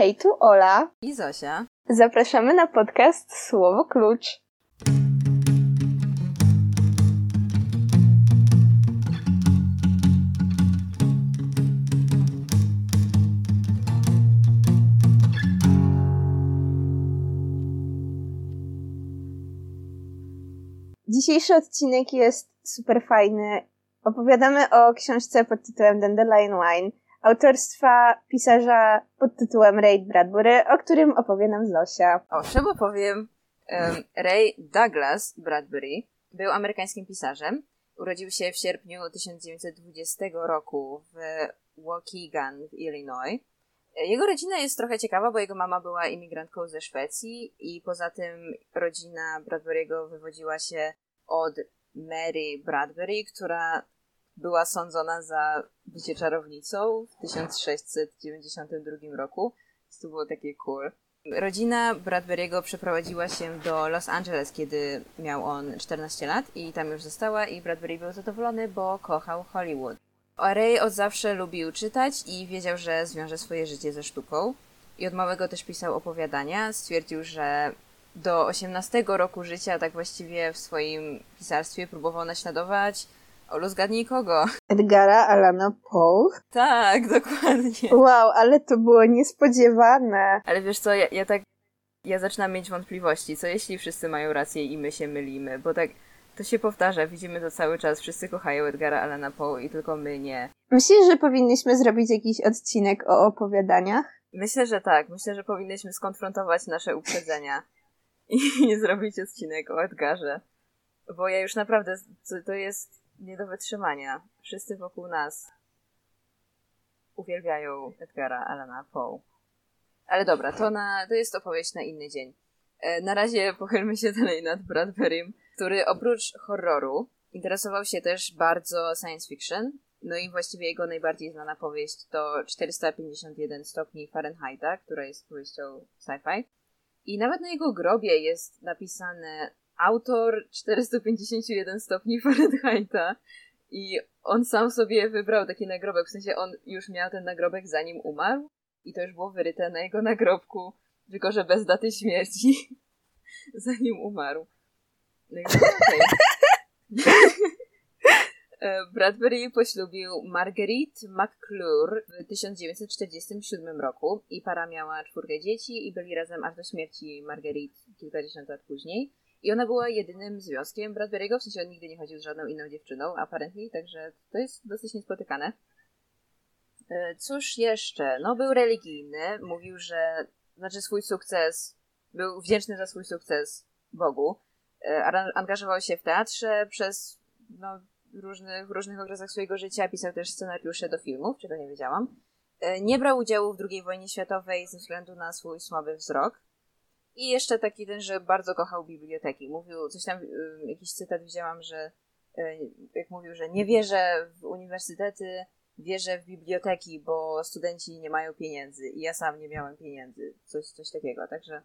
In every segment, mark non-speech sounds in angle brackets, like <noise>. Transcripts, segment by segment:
Hej, tu Ola. I Zosia. Zapraszamy na podcast Słowo Klucz. Dzisiejszy odcinek jest super fajny. Opowiadamy o książce pod tytułem Dandelion Wine autorstwa pisarza pod tytułem Ray Bradbury, o którym opowie nam Zosia. Owszem, opowiem. Ray Douglas Bradbury był amerykańskim pisarzem. Urodził się w sierpniu 1920 roku w Waukegan w Illinois. Jego rodzina jest trochę ciekawa, bo jego mama była imigrantką ze Szwecji i poza tym rodzina Bradbury'ego wywodziła się od Mary Bradbury, która była sądzona za bycie czarownicą w 1692 roku. To było takie cool. Rodzina Bradbury'ego przeprowadziła się do Los Angeles, kiedy miał on 14 lat i tam już została i Bradbury był zadowolony, bo kochał Hollywood. Ray od zawsze lubił czytać i wiedział, że zwiąże swoje życie ze sztuką. I od małego też pisał opowiadania. Stwierdził, że do 18 roku życia tak właściwie w swoim pisarstwie próbował naśladować Olu, zgadnij kogo? Edgara Alana Poe. Tak, dokładnie. Wow, ale to było niespodziewane. Ale wiesz co, ja, ja tak, ja zaczynam mieć wątpliwości. Co jeśli wszyscy mają rację i my się mylimy? Bo tak, to się powtarza, widzimy to cały czas. Wszyscy kochają Edgara Alana Poe i tylko my nie. Myślisz, że powinniśmy zrobić jakiś odcinek o opowiadaniach? Myślę, że tak. Myślę, że powinniśmy skonfrontować nasze uprzedzenia i <laughs> zrobić odcinek o Edgarze. Bo ja już naprawdę, to jest nie do wytrzymania. Wszyscy wokół nas uwielbiają Edgara Alana Poe. Ale dobra, to, na, to jest opowieść na inny dzień. E, na razie pochylmy się dalej nad Bradburym, który oprócz horroru interesował się też bardzo science fiction. No i właściwie jego najbardziej znana powieść to 451 stopni Fahrenheita, która jest powieścią sci-fi. I nawet na jego grobie jest napisane autor 451 stopni Fahrenheita i on sam sobie wybrał taki nagrobek, w sensie on już miał ten nagrobek zanim umarł i to już było wyryte na jego nagrobku, tylko że bez daty śmierci, <laughs> zanim umarł. No okay. <laughs> E, Bradbury poślubił Marguerite McClure w 1947 roku i para miała czwórkę dzieci i byli razem aż do śmierci Marguerite kilkadziesiąt lat później. I ona była jedynym związkiem Bradbury'ego, w sensie on nigdy nie chodził z żadną inną dziewczyną, apparently, także to jest dosyć niespotykane. E, cóż jeszcze? No, był religijny, mówił, że, znaczy swój sukces, był wdzięczny za swój sukces Bogu. E, angażował się w teatrze przez, no, różnych, różnych okresach swojego życia, pisał też scenariusze do filmów, czego nie wiedziałam. E, nie brał udziału w II wojnie światowej ze względu na swój słaby wzrok. I jeszcze taki ten, że bardzo kochał biblioteki. Mówił, coś tam, jakiś cytat widziałam, że y, jak mówił, że nie wierzę w uniwersytety, wierzę w biblioteki, bo studenci nie mają pieniędzy i ja sam nie miałem pieniędzy. Coś, coś takiego, także,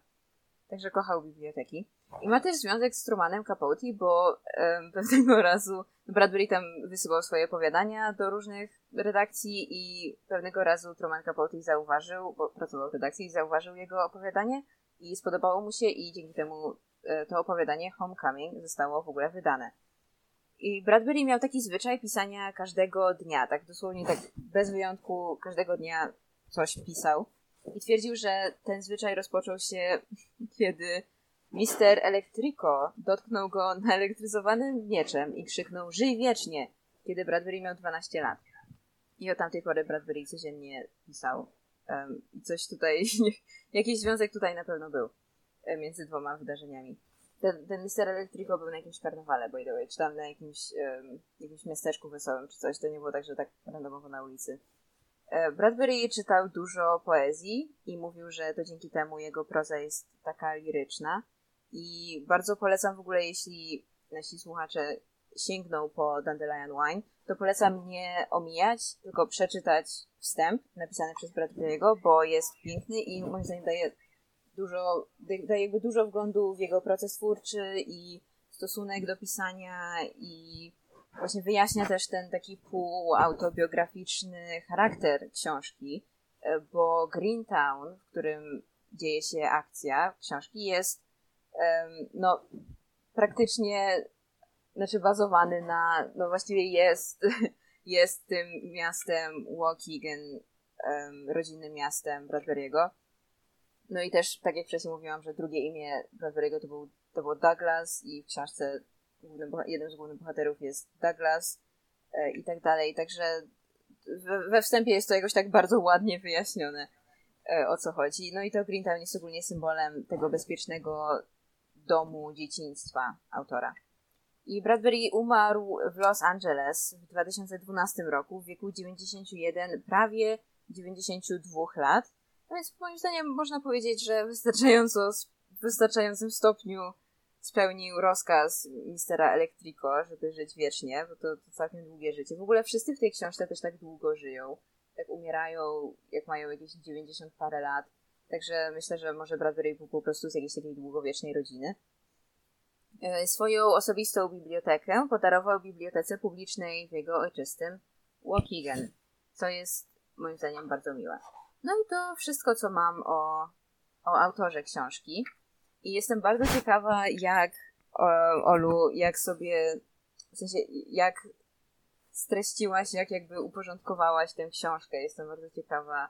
także kochał biblioteki. I ma też związek z Trumanem Capote, bo um, <laughs> pewnego razu Bradbury tam wysyłał swoje opowiadania do różnych redakcji i pewnego razu Truman Capote zauważył, bo pracował w redakcji i zauważył jego opowiadanie i spodobało mu się i dzięki temu e, to opowiadanie Homecoming zostało w ogóle wydane. I Bradbury miał taki zwyczaj pisania każdego dnia, tak dosłownie tak bez wyjątku każdego dnia coś pisał. I twierdził, że ten zwyczaj rozpoczął się, <laughs> kiedy Mister Electrico dotknął go naelektryzowanym mieczem i krzyknął żyj wiecznie, kiedy Bradbury miał 12 lat. I od tamtej pory Bradbury codziennie pisał coś tutaj, <laughs> jakiś związek tutaj na pewno był e, między dwoma wydarzeniami. Ten, ten Mr. Electrico był na jakimś karnawale, by the way, czy tam na jakimś, jakimś miasteczku wesołym, czy coś. To nie było tak, że tak randomowo na ulicy. E, Bradbury czytał dużo poezji i mówił, że to dzięki temu jego proza jest taka liryczna. I bardzo polecam w ogóle, jeśli nasi słuchacze sięgną po Dandelion Wine, to polecam nie omijać, tylko przeczytać wstęp napisany przez Bradbury'ego, bo jest piękny i moim zdaniem daje dużo, daje jakby dużo wglądu w jego proces twórczy i stosunek do pisania i właśnie wyjaśnia też ten taki półautobiograficzny charakter książki. e, bo Greentown, w którym dzieje się akcja książki, jest no, praktycznie znaczy bazowany na, no właściwie jest, <laughs> jest tym miastem Waukegan, um, rodzinnym miastem Bradbury'ego. No i też, tak jak wcześniej mówiłam, że drugie imię Bradbury'ego to był, to był Douglas i w książce jednym z głównych bohaterów jest Douglas e, i tak dalej, także we, we wstępie jest to jakoś tak bardzo ładnie wyjaśnione, e, o co chodzi. No i to Greentown jest ogólnie symbolem tego bezpiecznego domu dzieciństwa autora. I Bradbury umarł w Los Angeles w 2012 roku w wieku 91, prawie 92 lat. No więc moim zdaniem można powiedzieć, że wystarczająco, w wystarczającym stopniu spełnił rozkaz mistera Electrico, żeby żyć wiecznie, bo to, to całkiem długie życie. W ogóle wszyscy w tej książce też tak długo żyją. Tak umierają, jak mają jakieś 90 parę lat. Także myślę, że może Bradbury był po prostu z jakiejś takiej długowiecznej rodziny. E, swoją osobistą bibliotekę podarował bibliotece publicznej w jego ojczystym Waukegan, co jest moim zdaniem bardzo miłe. No i to wszystko, co mam o, o autorze książki. I jestem bardzo ciekawa, jak Olu, jak sobie, w sensie, jak streściłaś, jak jakby uporządkowałaś tę książkę. Jestem bardzo ciekawa,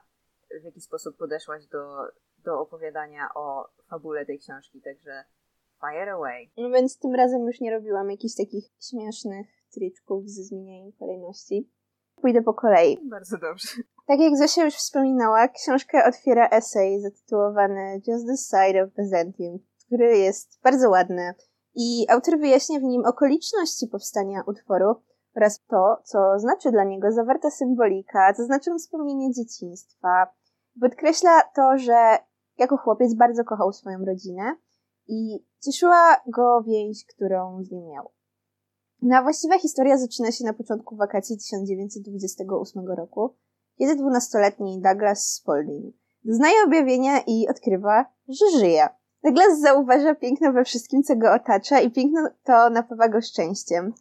w jaki sposób podeszłaś do, do opowiadania o fabule tej książki, także fire away. No więc tym razem już nie robiłam jakichś takich śmiesznych triczków ze zmienianiem kolejności. Pójdę po kolei. Bardzo dobrze. Tak jak Zosia już wspominała, książkę otwiera esej zatytułowany Just the Side of Byzantium, który jest bardzo ładny i autor wyjaśnia w nim okoliczności powstania utworu oraz to, co znaczy dla niego zawarta symbolika, co znaczy wspomnienie dzieciństwa. Podkreśla to, że jako chłopiec bardzo kochał swoją rodzinę i cieszyła go więź, którą z nią miał. No a właściwa historia zaczyna się na początku wakacji 1928 roku, kiedy dwunastoletni Douglas Spalding doznaje objawienia i odkrywa, że żyje. Douglas zauważa piękno we wszystkim, co go otacza i piękno to napawa go szczęściem.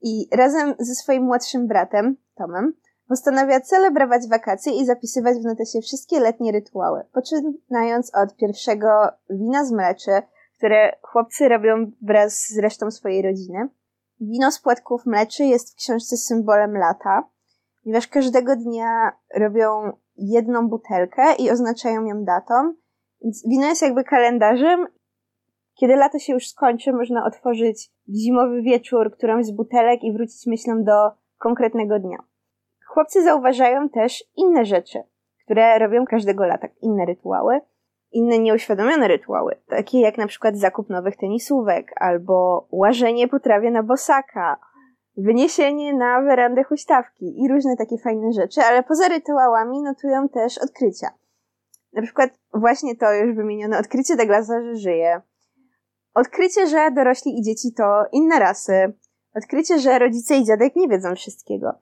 I razem ze swoim młodszym bratem, Tomem, postanawia celebrować wakacje i zapisywać w notesie wszystkie letnie rytuały, poczynając od pierwszego wina z mleczy, które chłopcy robią wraz z resztą swojej rodziny. Wino z płatków mleczy jest w książce symbolem lata, ponieważ każdego dnia robią jedną butelkę i oznaczają ją datą. Więc wino jest jakby kalendarzem. Kiedy lato się już skończy, można otworzyć w zimowy wieczór którąś z butelek i wrócić myślą do konkretnego dnia. Chłopcy zauważają też inne rzeczy, które robią każdego lata, inne rytuały inne nieuświadomione rytuały, takie jak na przykład zakup nowych tenisówek albo łażenie po trawie na bosaka, wyniesienie na werandę huśtawki i różne takie fajne rzeczy, ale poza rytuałami notują też odkrycia. Na przykład właśnie to już wymienione odkrycie Douglasa, że żyje. Odkrycie, że dorośli i dzieci to inne rasy. Odkrycie, że rodzice i dziadek nie wiedzą wszystkiego.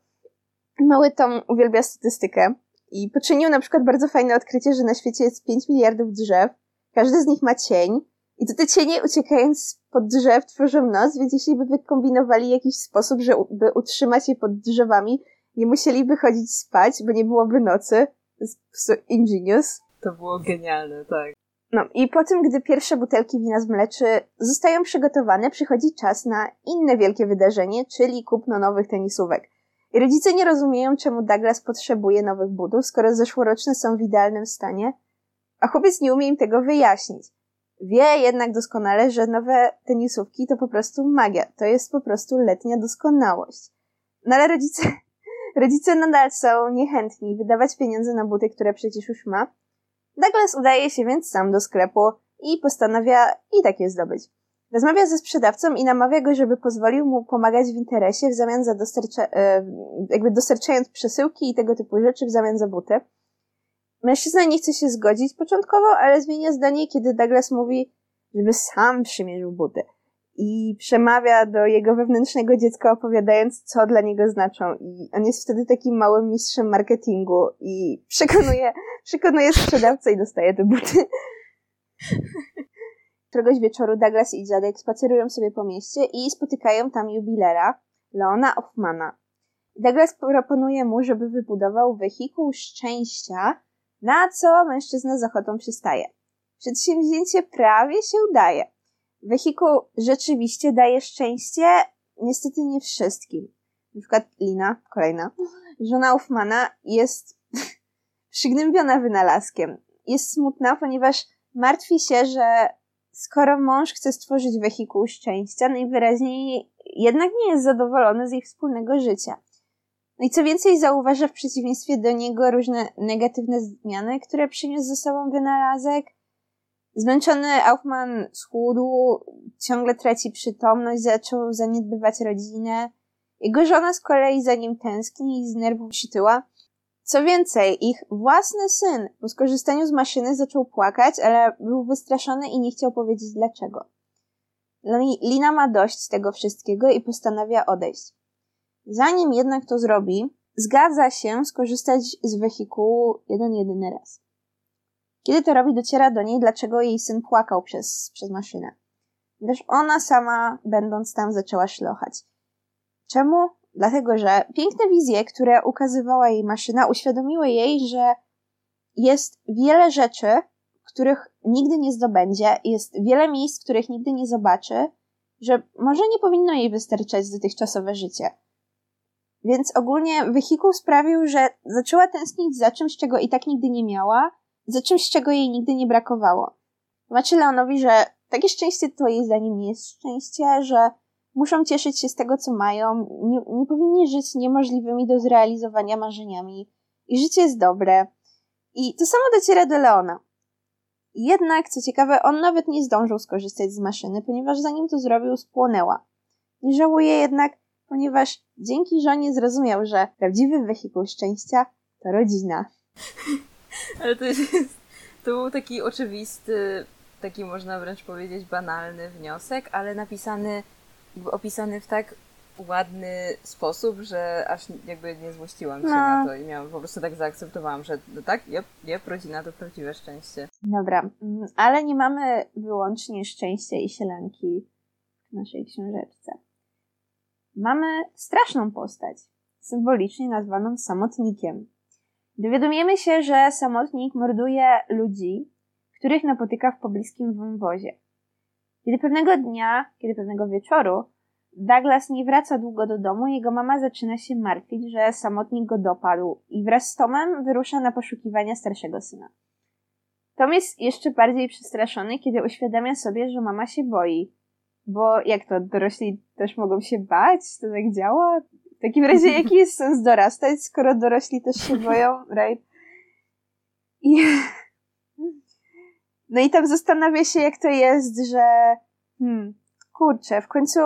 Mały Tom uwielbia statystykę i poczynił na przykład bardzo fajne odkrycie, że na świecie jest 5 miliardów drzew, każdy z nich ma cień i to te cienie uciekając pod drzew tworzą noc, więc jeśli by wykombinowali jakiś sposób, żeby utrzymać je pod drzewami, nie musieliby chodzić spać, bo nie byłoby nocy. To jest ingenious. To było genialne, tak. No i po tym, gdy pierwsze butelki wina z mleczy zostają przygotowane, przychodzi czas na inne wielkie wydarzenie, czyli kupno nowych tenisówek. Rodzice nie rozumieją, czemu Douglas potrzebuje nowych butów, skoro zeszłoroczne są w idealnym stanie, a chłopiec nie umie im tego wyjaśnić. Wie jednak doskonale, że nowe tenisówki to po prostu magia, to jest po prostu letnia doskonałość. No ale rodzice, <laughs> rodzice nadal są niechętni wydawać pieniądze na buty, które przecież już ma. Douglas udaje się więc sam do sklepu i postanawia i tak je zdobyć. Rozmawia ze sprzedawcą i namawia go, żeby pozwolił mu pomagać w interesie w zamian za dostarcza, e, jakby dostarczając przesyłki i tego typu rzeczy w zamian za buty. Mężczyzna nie chce się zgodzić początkowo, ale zmienia zdanie, kiedy Douglas mówi, żeby sam przymierzył buty. I przemawia do jego wewnętrznego dziecka, opowiadając, co dla niego znaczą. I on jest wtedy takim małym mistrzem marketingu i przekonuje, przekonuje sprzedawcę i dostaje te buty. Któregoś wieczoru Douglas i dziadek spacerują sobie po mieście i spotykają tam jubilera, Leona Hoffmana. Douglas proponuje mu, żeby wybudował wehikuł szczęścia Na co mężczyzna z ochotą przystaje. Przedsięwzięcie prawie się udaje. Wehikuł rzeczywiście daje szczęście, niestety nie wszystkim. Na przykład Lina, kolejna, żona Hoffmana jest <laughs> przygnębiona wynalazkiem. Jest smutna, ponieważ martwi się, że skoro mąż chce stworzyć wehikuł szczęścia, najwyraźniej jednak nie jest zadowolony z ich wspólnego życia. No i co więcej, zauważa w przeciwieństwie do niego różne negatywne zmiany, które przyniósł ze sobą wynalazek. Zmęczony Aufman schudł, ciągle traci przytomność, zaczął zaniedbywać rodzinę. Jego żona z kolei za nim tęskni i z nerwów przytyła. Co więcej, ich własny syn po skorzystaniu z maszyny zaczął płakać, ale był wystraszony i nie chciał powiedzieć dlaczego. Lina ma dość tego wszystkiego i postanawia odejść. Zanim jednak to zrobi, zgadza się skorzystać z wehikułu jeden jedyny raz. Kiedy to robi, dociera do niej, dlaczego jej syn płakał przez, przez maszynę. Gdyż ona sama, będąc tam, zaczęła szlochać. Czemu? Dlatego, że piękne wizje, które ukazywała jej maszyna, uświadomiły jej, że jest wiele rzeczy, których nigdy nie zdobędzie, jest wiele miejsc, których nigdy nie zobaczy, że może nie powinno jej wystarczać dotychczasowe życie. Więc ogólnie wehikuł sprawił, że zaczęła tęsknić za czymś, czego i tak nigdy nie miała, za czymś, czego jej nigdy nie brakowało. Tłumaczy Leonowi, że takie szczęście to jej zdaniem nie jest szczęście, że muszą cieszyć się z tego, co mają, nie, nie powinni żyć niemożliwymi do zrealizowania marzeniami i życie jest dobre. I to samo dociera do Leona. Jednak, co ciekawe, on nawet nie zdążył skorzystać z maszyny, ponieważ zanim to zrobił, spłonęła. Nie żałuje jednak, ponieważ dzięki żonie zrozumiał, że prawdziwy wehikuł szczęścia to rodzina. <laughs> Ale to jest, to był taki oczywisty, taki można wręcz powiedzieć banalny wniosek, ale napisany, jakby opisany w tak ładny sposób, że aż jakby nie złościłam się no. na to i miałam, po prostu tak zaakceptowałam, że no tak, jep, jep, rodzina to prawdziwe szczęście. Dobra, mm, ale nie mamy wyłącznie szczęścia i sielanki w naszej książeczce. Mamy straszną postać, symbolicznie nazwaną samotnikiem. Dowiadujemy się, że samotnik morduje ludzi, których napotyka w pobliskim wąwozie. Kiedy pewnego dnia, kiedy pewnego wieczoru Douglas nie wraca długo do domu, jego mama zaczyna się martwić, że samotnik go dopadł i wraz z Tomem wyrusza na poszukiwania starszego syna. Tom jest jeszcze bardziej przestraszony, kiedy uświadamia sobie, że mama się boi. Bo jak to, dorośli też mogą się bać? To tak działa? W takim razie <laughs> jaki jest sens dorastać, skoro dorośli też się boją, right? I... No i tam zastanawia się, jak to jest, że hmm, kurczę, w końcu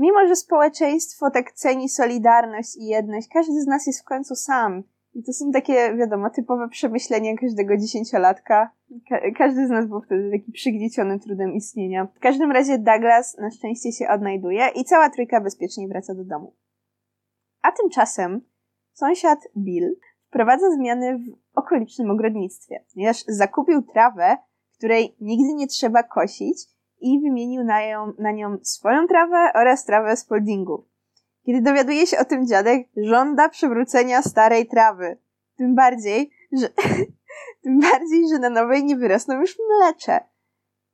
Mimo, że społeczeństwo tak ceni solidarność i jedność, każdy z nas jest w końcu sam. I to są takie, wiadomo, typowe przemyślenia każdego dziesięciolatka. Ka każdy z nas był wtedy taki przygnieciony trudem istnienia. W każdym razie Douglas na szczęście się odnajduje i cała trójka bezpiecznie wraca do domu. A tymczasem sąsiad Bill wprowadza zmiany w okolicznym ogrodnictwie, ponieważ zakupił trawę, której nigdy nie trzeba kosić i wymienił na, ją, na nią swoją trawę oraz trawę z. Kiedy dowiaduje się o tym dziadek, żąda przywrócenia starej trawy. Tym bardziej, że, <laughs> tym bardziej, że na nowej nie wyrosną już mlecze.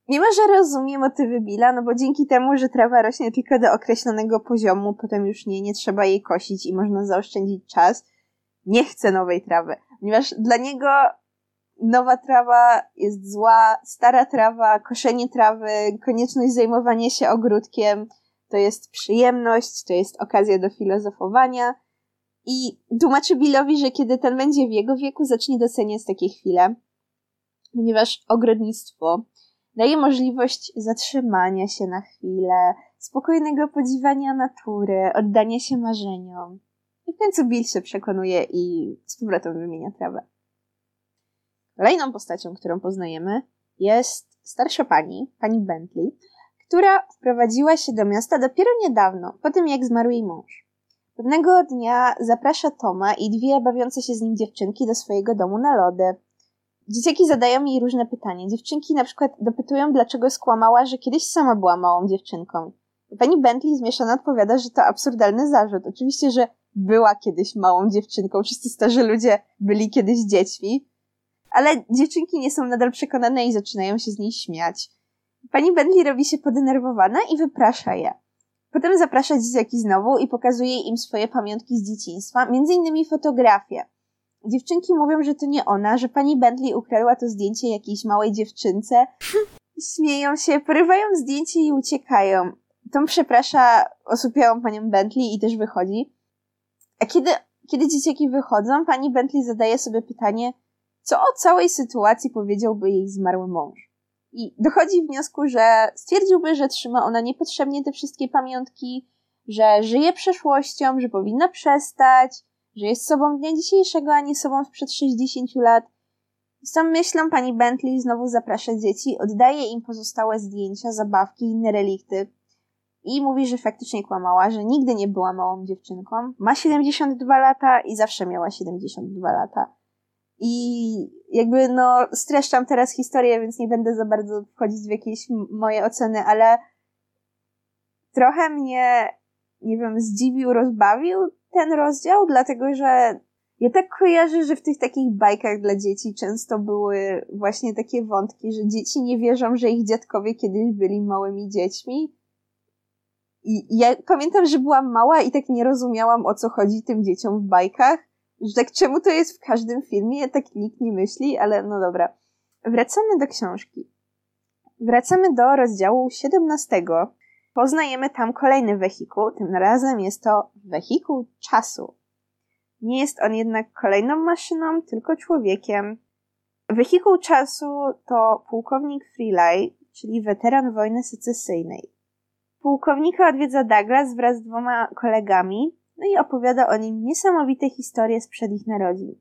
Mimo, że rozumie motywy Billa, no bo dzięki temu, że trawa rośnie tylko do określonego poziomu, potem już nie, nie trzeba jej kosić i można zaoszczędzić czas, nie chce nowej trawy. Ponieważ dla niego nowa trawa jest zła, stara trawa, koszenie trawy, konieczność zajmowania się ogródkiem to jest przyjemność, to jest okazja do filozofowania. I tłumaczy Billowi, że kiedy ten będzie w jego wieku, zacznie doceniać takie chwile, ponieważ ogrodnictwo daje możliwość zatrzymania się na chwilę, spokojnego podziwania natury, oddania się marzeniom. I w końcu Bill się przekonuje i z powrotem wymienia trawę. Kolejną postacią, którą poznajemy, jest starsza pani, pani Bentley, która wprowadziła się do miasta dopiero niedawno, po tym jak zmarł jej mąż. Pewnego dnia zaprasza Toma i dwie bawiące się z nim dziewczynki do swojego domu na lody. Dzieciaki zadają jej różne pytania. Dziewczynki na przykład dopytują, dlaczego skłamała, że kiedyś sama była małą dziewczynką. Pani Bentley zmieszana odpowiada, że to absurdalny zarzut. Oczywiście, że była kiedyś małą dziewczynką. Wszyscy starzy ludzie byli kiedyś dziećmi, ale dziewczynki nie są nadal przekonane i zaczynają się z niej śmiać. Pani Bentley robi się podenerwowana i wyprasza je. Potem zaprasza dzieciaki znowu i pokazuje im swoje pamiątki z dzieciństwa, między innymi fotografie. Dziewczynki mówią, że to nie ona, że pani Bentley ukradła to zdjęcie jakiejś małej dziewczynce. <laughs> Śmieją się, porywają zdjęcie i uciekają. Tom przeprasza osłupiałą panią Bentley i też wychodzi. A kiedy, kiedy dzieciaki wychodzą, pani Bentley zadaje sobie pytanie, co o całej sytuacji powiedziałby jej zmarły mąż. I dochodzi wniosku, że stwierdziłby, że trzyma ona niepotrzebnie te wszystkie pamiątki, że żyje przeszłością, że powinna przestać, że jest sobą dnia dzisiejszego, a nie sobą sprzed 60 lat. Z tą myślą pani Bentley znowu zaprasza dzieci, oddaje im pozostałe zdjęcia, zabawki i inne relikty. I mówi, że faktycznie kłamała, że nigdy nie była małą dziewczynką. Ma 72 lata i zawsze miała 72 lata. I jakby no streszczam teraz historię, więc nie będę za bardzo wchodzić w jakieś moje oceny, ale trochę mnie, nie wiem, zdziwił, rozbawił ten rozdział, dlatego że ja tak kojarzę, że w tych takich bajkach dla dzieci często były właśnie takie wątki, że dzieci nie wierzą, że ich dziadkowie kiedyś byli małymi dziećmi. I ja pamiętam, że byłam mała i tak nie rozumiałam, o co chodzi tym dzieciom w bajkach. Że tak czemu to jest w każdym filmie, tak nikt nie myśli, ale no dobra. Wracamy do książki. Wracamy do rozdziału 17. Poznajemy tam kolejny wehikuł, tym razem jest to wehikuł czasu. Nie jest on jednak kolejną maszyną, tylko człowiekiem. Wehikuł czasu to pułkownik Freeley, czyli weteran wojny secesyjnej. Pułkownika odwiedza Douglas wraz z dwoma kolegami, no i opowiada o nim niesamowite historie sprzed ich narodzin.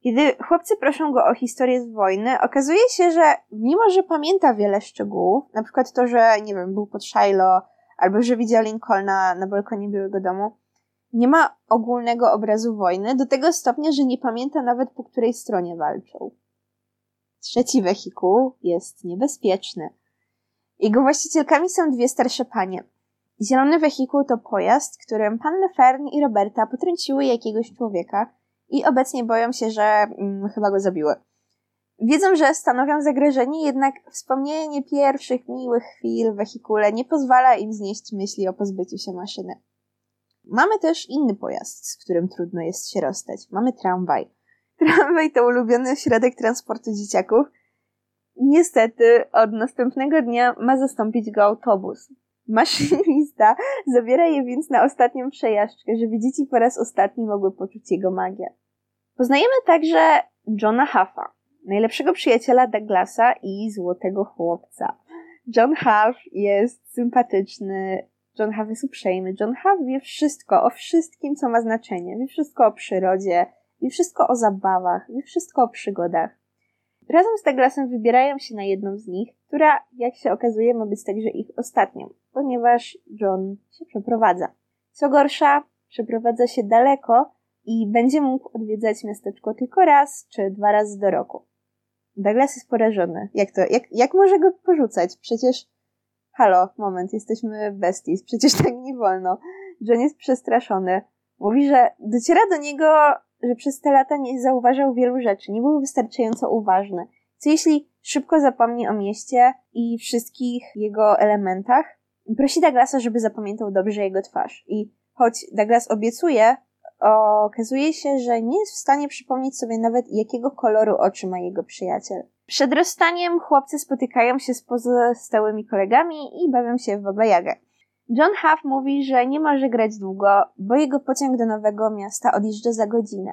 Kiedy chłopcy proszą go o historię z wojny, okazuje się, że mimo, że pamięta wiele szczegółów, na przykład to, że, nie wiem, był pod Shiloh, albo że widział Lincolna na balkonie Białego Domu, nie ma ogólnego obrazu wojny, do tego stopnia, że nie pamięta nawet po której stronie walczą. Trzeci wehikuł jest niebezpieczny. Jego właścicielkami są dwie starsze panie. Zielony wehikuł to pojazd, którym panny Fern i Roberta potrąciły jakiegoś człowieka i obecnie boją się, że mm, chyba go zabiły. Wiedzą, że stanowią zagrożenie, jednak wspomnienie pierwszych miłych chwil w wehikule nie pozwala im znieść myśli o pozbyciu się maszyny. Mamy też inny pojazd, z którym trudno jest się rozstać. Mamy tramwaj. <laughs> Tramwaj to ulubiony środek transportu dzieciaków. Niestety od następnego dnia ma zastąpić go autobus. Maszynista <laughs> zabiera je więc na ostatnią przejażdżkę, żeby dzieci po raz ostatni mogły poczuć jego magię. Poznajemy także Johna Huffa, najlepszego przyjaciela Douglasa i złotego chłopca. John Huff jest sympatyczny, John Huff jest uprzejmy, John Huff wie wszystko o wszystkim, co ma znaczenie. Wie wszystko o przyrodzie, wie wszystko o zabawach, wie wszystko o przygodach. Razem z Douglasem wybierają się na jedną z nich, która, jak się okazuje, ma być także ich ostatnią, ponieważ John się przeprowadza. Co gorsza, przeprowadza się daleko i będzie mógł odwiedzać miasteczko tylko raz czy dwa razy do roku. Douglas jest porażony. Jak to? Jak, jak może go porzucać? Przecież halo, moment, jesteśmy besties, przecież tak nie wolno. John jest przestraszony. Mówi, że dociera do niego, że przez te lata nie zauważał wielu rzeczy, nie był wystarczająco uważny. Co jeśli szybko zapomni o mieście i wszystkich jego elementach? Prosi Douglasa, żeby zapamiętał dobrze jego twarz. I choć Douglas obiecuje, okazuje się, że nie jest w stanie przypomnieć sobie nawet jakiego koloru oczy ma jego przyjaciel. Przed rozstaniem chłopcy spotykają się z pozostałymi kolegami i bawią się w Baba Jagę. John Huff mówi, że nie może grać długo, bo jego pociąg do nowego miasta odjeżdża za godzinę.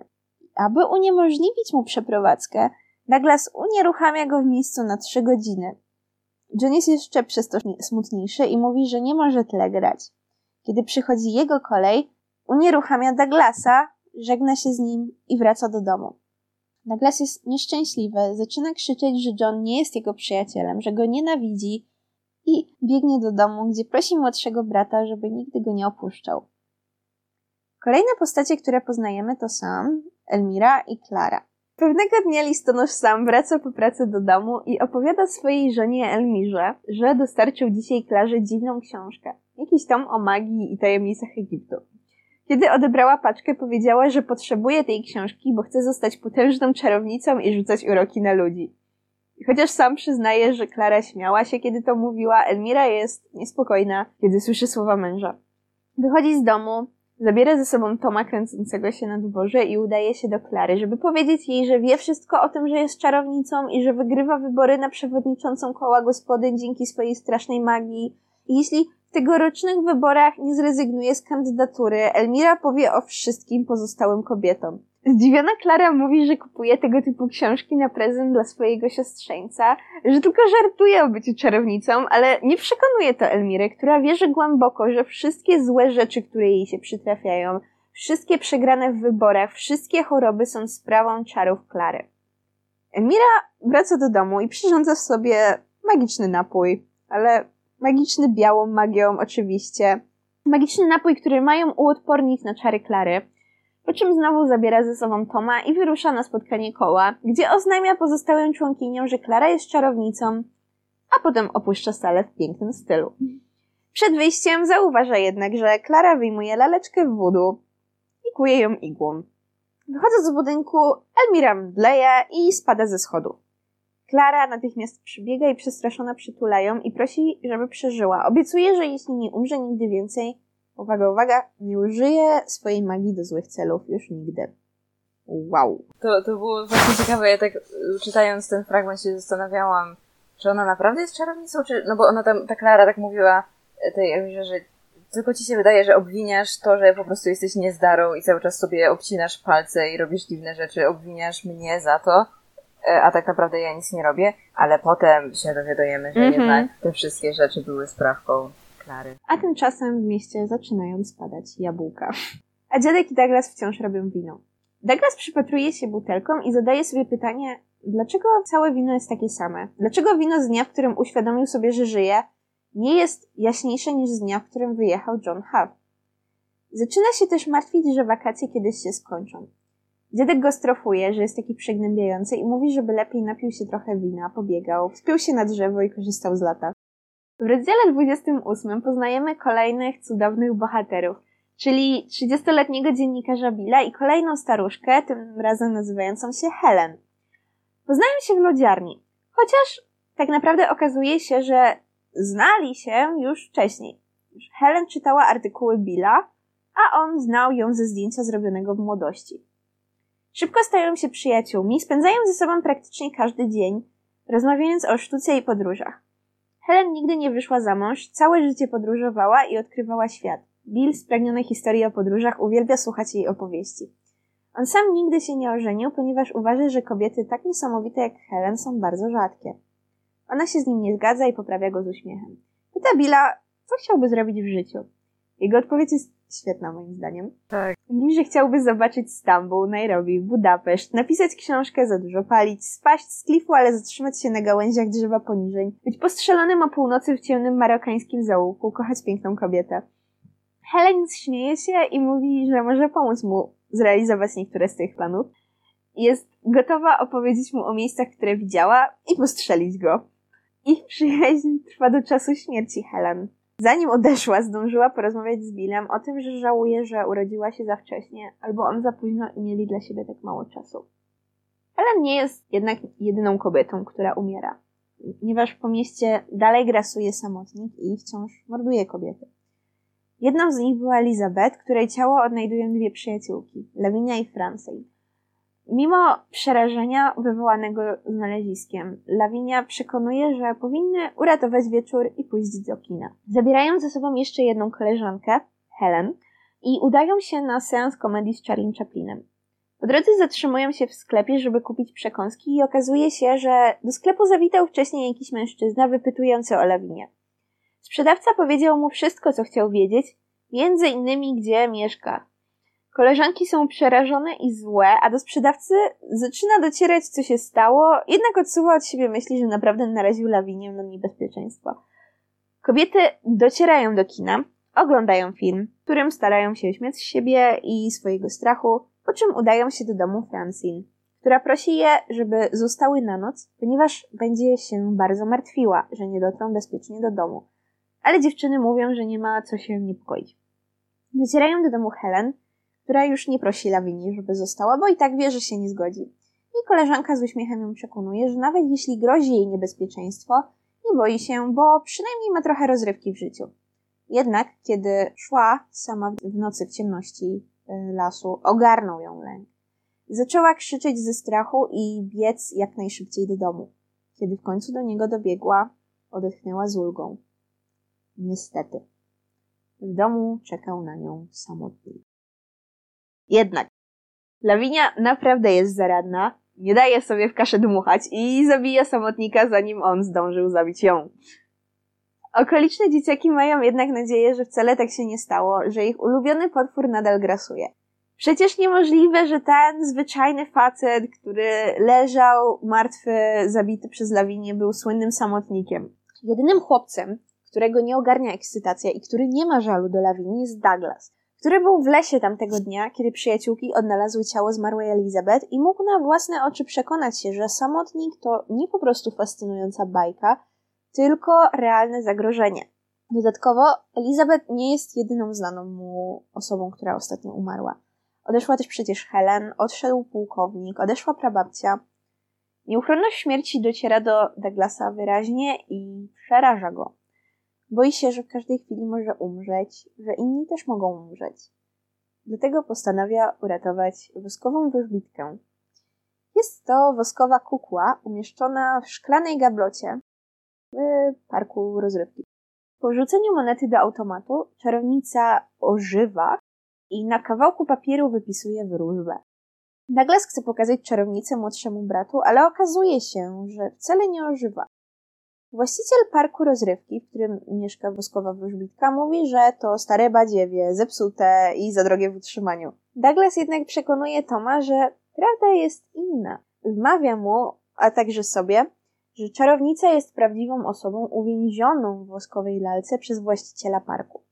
Aby uniemożliwić mu przeprowadzkę, Douglas unieruchamia go w miejscu na trzy godziny. John jest jeszcze przez to smutniejszy i mówi, że nie może tyle grać. Kiedy przychodzi jego kolej, unieruchamia Douglasa, żegna się z nim i wraca do domu. Douglas jest nieszczęśliwy, zaczyna krzyczeć, że John nie jest jego przyjacielem, że go nienawidzi i biegnie do domu, gdzie prosi młodszego brata, żeby nigdy go nie opuszczał. Kolejne postacie, które poznajemy to Sam, Elmira i Klara. Pewnego dnia listonosz Sam wraca po pracy do domu i opowiada swojej żonie Elmirze, że dostarczył dzisiaj Klarze dziwną książkę. Jakiś tom o magii i tajemnicach Egiptu. Kiedy odebrała paczkę, powiedziała, że potrzebuje tej książki, bo chce zostać potężną czarownicą i rzucać uroki na ludzi. Chociaż sam przyznaje, że Klara śmiała się, kiedy to mówiła, Elmira jest niespokojna, kiedy słyszy słowa męża. Wychodzi z domu, zabiera ze sobą Toma kręcącego się na dworze i udaje się do Klary, żeby powiedzieć jej, że wie wszystko o tym, że jest czarownicą i że wygrywa wybory na przewodniczącą koła gospodyń dzięki swojej strasznej magii. I jeśli w tegorocznych wyborach nie zrezygnuje z kandydatury, Elmira powie o wszystkim pozostałym kobietom. Zdziwiona Klara mówi, że kupuje tego typu książki na prezent dla swojego siostrzeńca, że tylko żartuje o byciu czarownicą, ale nie przekonuje to Elmiry, która wierzy głęboko, że wszystkie złe rzeczy, które jej się przytrafiają, wszystkie przegrane w wyborach, wszystkie choroby są sprawą czarów Klary. Elmira wraca do domu i przyrządza sobie magiczny napój, ale magiczny białą magią oczywiście. Magiczny napój, który mają uodpornić na czary Klary po czym znowu zabiera ze sobą Toma i wyrusza na spotkanie koła, gdzie oznajmia pozostałym członkiniom, że Klara jest czarownicą, a potem opuszcza salę w pięknym stylu. Przed wyjściem zauważa jednak, że Klara wyjmuje laleczkę w wudu i kuje ją igłą. Wychodząc z budynku, Elmira mdleje i spada ze schodów. Klara natychmiast przybiega i przestraszona przytula ją i prosi, żeby przeżyła. Obiecuje, że jeśli nie umrze nigdy więcej, Uwaga, uwaga, nie użyję swojej magii do złych celów już nigdy. Wow. To, to było właśnie ciekawe, ja tak czytając ten fragment się zastanawiałam, czy ona naprawdę jest czarownicą, czy... No bo ona tam, ta Klara tak mówiła tej Elmirze, że tylko ci się wydaje, że obwiniasz to, że po prostu jesteś niezdarą i cały czas sobie obcinasz palce i robisz dziwne rzeczy, obwiniasz mnie za to, e, a tak naprawdę ja nic nie robię, ale potem się dowiadujemy, że mm -hmm. jednak te wszystkie rzeczy były sprawką A tymczasem w mieście zaczynają spadać jabłka. A dziadek i Douglas wciąż robią wino. Douglas przypatruje się butelką i zadaje sobie pytanie, dlaczego całe wino jest takie same? Dlaczego wino z dnia, w którym uświadomił sobie, że żyje, nie jest jaśniejsze niż z dnia, w którym wyjechał John Huff? Zaczyna się też martwić, że wakacje kiedyś się skończą. Dziadek go strofuje, że jest taki przygnębiający i mówi, żeby lepiej napił się trochę wina, pobiegał, wspiął się na drzewo i korzystał z lata. W rozdziale 28 poznajemy kolejnych cudownych bohaterów, czyli 30-letniego dziennikarza Billa i kolejną staruszkę, tym razem nazywającą się Helen. Poznają się w lodziarni, chociaż tak naprawdę okazuje się, że znali się już wcześniej. Helen czytała artykuły Billa, a on znał ją ze zdjęcia zrobionego w młodości. Szybko stają się przyjaciółmi, spędzają ze sobą praktycznie każdy dzień, rozmawiając o sztuce i podróżach. Helen nigdy nie wyszła za mąż, całe życie podróżowała i odkrywała świat. Bill, spragniony historii o podróżach, uwielbia słuchać jej opowieści. On sam nigdy się nie ożenił, ponieważ uważa, że kobiety tak niesamowite jak Helen są bardzo rzadkie. Ona się z nim nie zgadza i poprawia go z uśmiechem. Pyta Billa, co chciałby zrobić w życiu. Jego odpowiedź jest świetna moim zdaniem. Tak. Mówi, że chciałby zobaczyć Stambuł, Nairobi, Budapeszt, napisać książkę, za dużo palić, spaść z klifu, ale zatrzymać się na gałęziach drzewa poniżej, być postrzelonym o północy w ciemnym marokańskim zaułku, kochać piękną kobietę. Helen śmieje się i mówi, że może pomóc mu zrealizować niektóre z tych planów. Jest gotowa opowiedzieć mu o miejscach, które widziała i postrzelić go. Ich przyjaźń trwa do czasu śmierci Helen. Zanim odeszła, zdążyła porozmawiać z Billem o tym, że żałuje, że urodziła się za wcześnie, albo on za późno i mieli dla siebie tak mało czasu. Ellen nie jest jednak jedyną kobietą, która umiera, ponieważ po mieście dalej grasuje samotnik i wciąż morduje kobiety. Jedną z nich była Elizabeth, której ciało odnajdują dwie przyjaciółki, Lavinia i Francej. Mimo przerażenia wywołanego znaleziskiem, Lawinia przekonuje, że powinny uratować wieczór i pójść do kina. Zabierają ze sobą jeszcze jedną koleżankę, Helen, i udają się na seans komedii z Charlie Chaplinem. Po drodze zatrzymują się w sklepie, żeby kupić przekąski i okazuje się, że do sklepu zawitał wcześniej jakiś mężczyzna wypytujący o Lawinie. Sprzedawca powiedział mu wszystko, co chciał wiedzieć, między innymi gdzie mieszka, Koleżanki są przerażone i złe, a do sprzedawcy zaczyna docierać, co się stało, jednak odsuwa od siebie myśli, że naprawdę naraził lawinię na niebezpieczeństwo. Kobiety docierają do kina, oglądają film, w którym starają się śmiać z siebie i swojego strachu, po czym udają się do domu Francine, która prosi je, żeby zostały na noc, ponieważ będzie się bardzo martwiła, że nie dotrą bezpiecznie do domu. Ale dziewczyny mówią, że nie ma co się niepokoić. Docierają do domu Helen, która już nie prosi Lawini, żeby została, bo i tak wie, że się nie zgodzi. I koleżanka z uśmiechem ją przekonuje, że nawet jeśli grozi jej niebezpieczeństwo, nie boi się, bo przynajmniej ma trochę rozrywki w życiu. Jednak, kiedy szła sama w nocy w ciemności y, lasu, ogarnął ją lęk. Zaczęła krzyczeć ze strachu i biec jak najszybciej do domu. Kiedy w końcu do niego dobiegła, odetchnęła z ulgą. Niestety. W domu czekał na nią samotnik. Jednak Lawinia naprawdę jest zaradna, nie daje sobie w kaszę dmuchać i zabija samotnika, zanim on zdążył zabić ją. Okoliczne dzieciaki mają jednak nadzieję, że wcale tak się nie stało, że ich ulubiony potwór nadal grasuje. Przecież niemożliwe, że ten zwyczajny facet, który leżał martwy, zabity przez lawinię, był słynnym samotnikiem. Jedynym chłopcem, którego nie ogarnia ekscytacja i który nie ma żalu do lawini, jest Douglas, który był w lesie tamtego dnia, kiedy przyjaciółki odnalazły ciało zmarłej Elizabeth i mógł na własne oczy przekonać się, że samotnik to nie po prostu fascynująca bajka, tylko realne zagrożenie. Dodatkowo, Elizabeth nie jest jedyną znaną mu osobą, która ostatnio umarła. Odeszła też przecież Helen, odszedł pułkownik, odeszła prababcia. Nieuchronność śmierci dociera do Douglasa wyraźnie i przeraża go. Boi się, że w każdej chwili może umrzeć, że inni też mogą umrzeć. Dlatego postanawia uratować woskową wróżbitkę. Jest to woskowa kukła umieszczona w szklanej gablocie w parku rozrywki. Po wrzuceniu monety do automatu czarownica ożywa i na kawałku papieru wypisuje wróżbę. Douglas chce pokazać czarownicę młodszemu bratu, ale okazuje się, że wcale nie ożywa. Właściciel parku rozrywki, w którym mieszka woskowa wróżbitka, mówi, że to stare badziewie, zepsute i za drogie w utrzymaniu. Douglas jednak przekonuje Toma, że prawda jest inna. Wmawia mu, a także sobie, że czarownica jest prawdziwą osobą uwięzioną w woskowej lalce przez właściciela parku.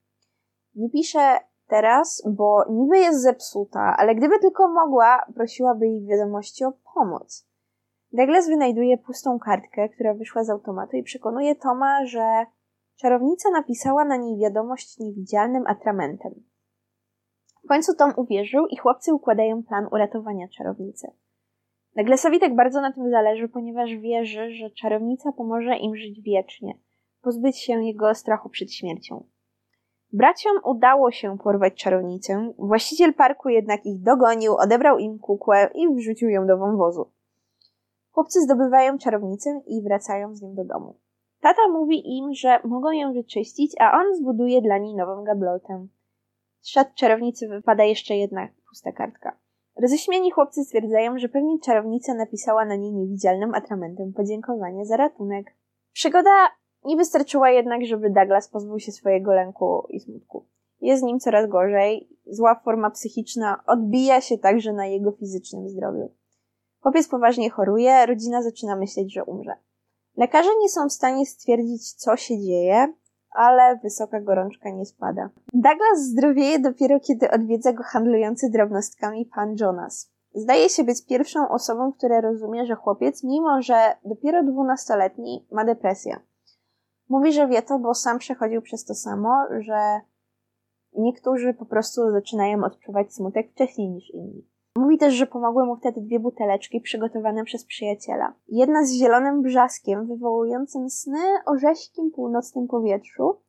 Nie pisze teraz, bo niby jest zepsuta, ale gdyby tylko mogła, prosiłaby jej wiadomości o pomoc. Douglas wynajduje pustą kartkę, która wyszła z automatu i przekonuje Toma, że czarownica napisała na niej wiadomość niewidzialnym atramentem. W końcu Tom uwierzył i chłopcy układają plan uratowania czarownicy. Douglasowi tak bardzo na tym zależy, ponieważ wierzy, że czarownica pomoże im żyć wiecznie, pozbyć się jego strachu przed śmiercią. Braciom udało się porwać czarownicę, właściciel parku jednak ich dogonił, odebrał im kukłę i wrzucił ją do wąwozu. Chłopcy zdobywają czarownicę i wracają z nią do domu. Tata mówi im, że mogą ją wyczyścić, a on zbuduje dla niej nową gablotę. Z szat czarownicy wypada jeszcze jedna pusta kartka. Roześmieni chłopcy stwierdzają, że pewnie czarownica napisała na niej niewidzialnym atramentem podziękowanie za ratunek. Przygoda nie wystarczyła jednak, żeby Douglas pozbył się swojego lęku i smutku. Jest z nim coraz gorzej, zła forma psychiczna odbija się także na jego fizycznym zdrowiu. Chłopiec poważnie choruje, rodzina zaczyna myśleć, że umrze. Lekarze nie są w stanie stwierdzić, co się dzieje, ale wysoka gorączka nie spada. Douglas zdrowieje dopiero kiedy odwiedza go handlujący drobnostkami pan Jonas. Zdaje się być pierwszą osobą, która rozumie, że chłopiec, mimo że dopiero dwunastoletni, ma depresję. Mówi, że wie to, bo sam przechodził przez to samo, że niektórzy po prostu zaczynają odczuwać smutek wcześniej niż inni. Mówi też, że pomogły mu wtedy dwie buteleczki przygotowane przez przyjaciela. Jedna z zielonym brzaskiem wywołującym sny o rześkim północnym powietrzu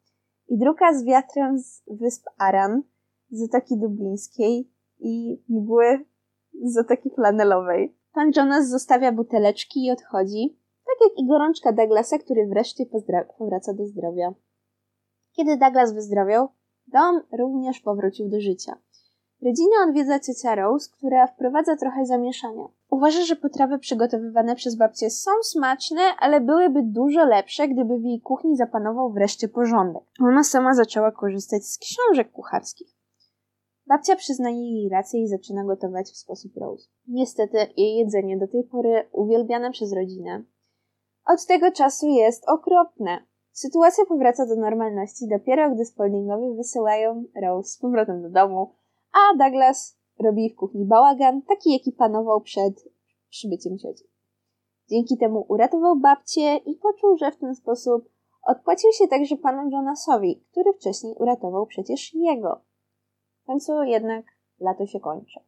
i druga z wiatrem z wysp Aran, z Zatoki Dublińskiej i mgły z Zatoki Flanelowej. Pan Jonas zostawia buteleczki i odchodzi, tak jak i gorączka Douglasa, który wreszcie powraca do zdrowia. Kiedy Douglas wyzdrowiał, dom również powrócił do życia. Rodzina odwiedza ciocia Rose, która wprowadza trochę zamieszania. Uważa, że potrawy przygotowywane przez babcię są smaczne, ale byłyby dużo lepsze, gdyby w jej kuchni zapanował wreszcie porządek. Ona sama zaczęła korzystać z książek kucharskich. Babcia przyznaje jej rację i zaczyna gotować w sposób Rose. Niestety, jej jedzenie do tej pory uwielbiane przez rodzinę od tego czasu jest okropne. Sytuacja powraca do normalności dopiero, gdy Spaldingowie wysyłają Rose z powrotem do domu, a Douglas robi w kuchni bałagan, taki jaki panował przed przybyciem cioci. Dzięki temu uratował babcię i poczuł, że w ten sposób odpłacił się także panu Jonasowi, który wcześniej uratował przecież jego. W końcu jednak lato się kończy.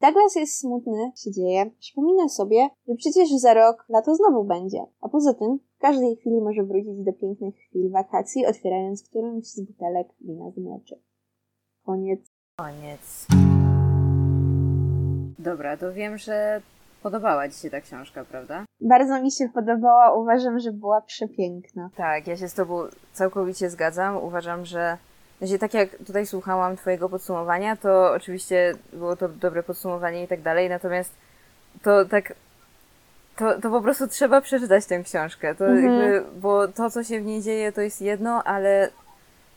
Douglas jest smutny, się dzieje, przypomina sobie, że przecież za rok lato znowu będzie, a poza tym w każdej chwili może wrócić do pięknych chwil wakacji, otwierając którąś z butelek wina z mleczy. Koniec. Koniec. Dobra, to wiem, że podobała Ci się ta książka, prawda? Bardzo mi się podobała, uważam, że była przepiękna. Tak, ja się z Tobą całkowicie zgadzam. Uważam, że znaczy, tak jak tutaj słuchałam Twojego podsumowania, to oczywiście było to dobre podsumowanie i tak dalej, natomiast to tak to, to po prostu trzeba przeczytać tę książkę. To Mhm. jakby, bo to, co się w niej dzieje, to jest jedno, ale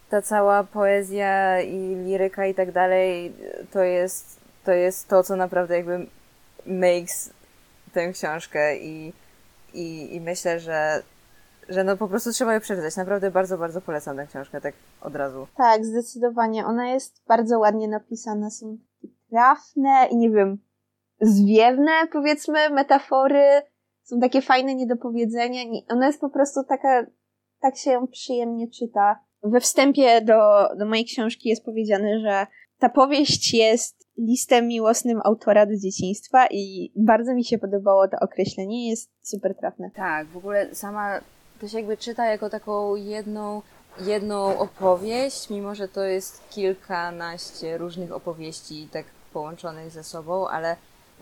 ta cała poezja i liryka i tak dalej, to jest to, jest to co naprawdę jakby makes tę książkę i, i, i myślę, że, że no po prostu trzeba ją przeczytać. Naprawdę bardzo, bardzo polecam tę książkę, tak od razu. Tak, zdecydowanie. Ona jest bardzo ładnie napisana. Są trafne i nie wiem, zwiewne, powiedzmy, metafory. Są takie fajne niedopowiedzenia. Nie- Ona jest po prostu taka, tak się ją przyjemnie czyta. We wstępie do, do mojej książki jest powiedziane, że ta powieść jest listem miłosnym autora do dzieciństwa i bardzo mi się podobało to określenie. Jest super trafne. Tak, w ogóle sama to się jakby czyta jako taką jedną, jedną opowieść, mimo że to jest kilkanaście różnych opowieści tak połączonych ze sobą, ale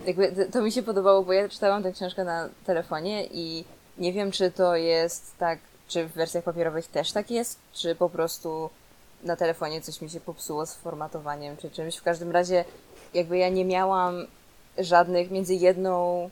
jakby to- mi się podobało, bo ja czytałam tę książkę na telefonie i nie wiem, czy to jest tak, czy w wersjach papierowych też tak jest, czy po prostu na telefonie coś mi się popsuło z formatowaniem czy czymś. W każdym razie jakby ja nie miałam żadnych między jedną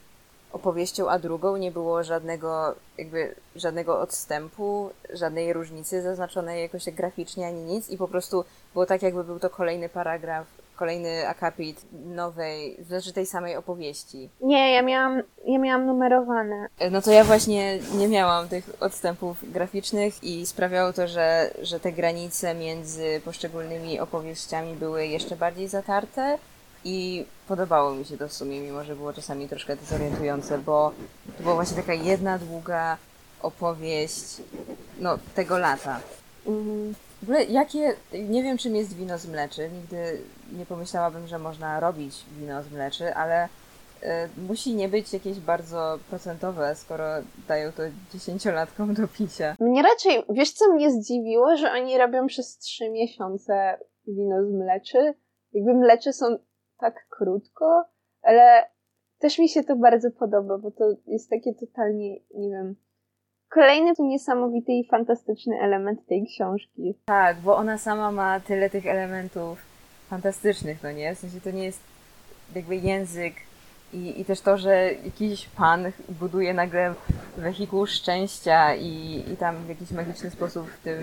opowieścią a drugą nie było żadnego jakby żadnego odstępu, żadnej różnicy zaznaczonej jakoś tak graficznie ani nic i po prostu było tak jakby był to kolejny paragraf, kolejny akapit nowej, znaczy tej samej opowieści. Nie, ja miałam, ja miałam numerowane. No to ja właśnie nie miałam tych odstępów graficznych i sprawiało to, że, że te granice między poszczególnymi opowieściami były jeszcze bardziej zatarte i podobało mi się to w sumie, mimo że było czasami troszkę dezorientujące, bo to była właśnie taka jedna długa opowieść no, tego lata. W ogóle jakie, nie wiem czym jest wino z mleczy, nigdy nie pomyślałabym, że można robić wino z mleczy, ale e, musi nie być jakieś bardzo procentowe, skoro dają to dziesięciolatkom do picia. Mnie raczej, wiesz co mnie zdziwiło, że oni robią przez trzy miesiące wino z mleczy. Jakby mlecze są tak krótko, ale też mi się to bardzo podoba, bo to jest takie totalnie, nie wiem, kolejny tu niesamowity i fantastyczny element tej książki. Tak, bo ona sama ma tyle tych elementów fantastycznych, no nie? W sensie to nie jest jakby język i, i też to, że jakiś pan buduje nagle wehikuł szczęścia i, i tam w jakiś magiczny sposób w tym